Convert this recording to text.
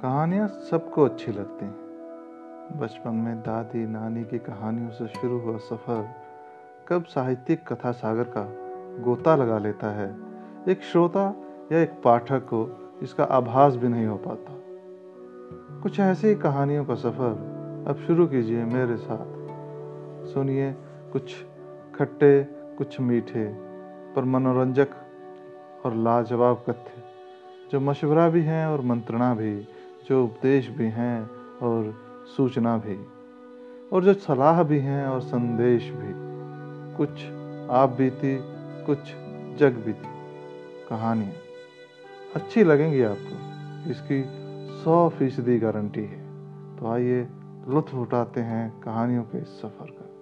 कहानियाँ सबको अच्छी लगती हैं। बचपन में दादी, नानी की कहानियों से शुरू हुआ सफ़र, कब साहित्यिक कथा सागर का गोता लगा लेता है, एक श्रोता या एक पाठक को इसका आभास भी नहीं हो पाता। कुछ ऐसी कहानियों का सफ़र, अब शुरू कीजिए मेरे साथ। सुनिए कुछ खट्टे, कुछ मीठे, पर मनोरंजक और लाजवाब कथ्य, जो मशवरा भी हैं और मंत्रणा भी। जो उपदेश भी हैं और सूचना भी, और जो सलाह भी हैं और संदेश भी। कुछ आप बीती, कुछ जग बीती। कहानियाँ अच्छी लगेंगी आपको। इसकी सौ फ़ीसदी गारंटी है। तो आइए लुत्फ उठाते हैं कहानियों के इस सफ़र का।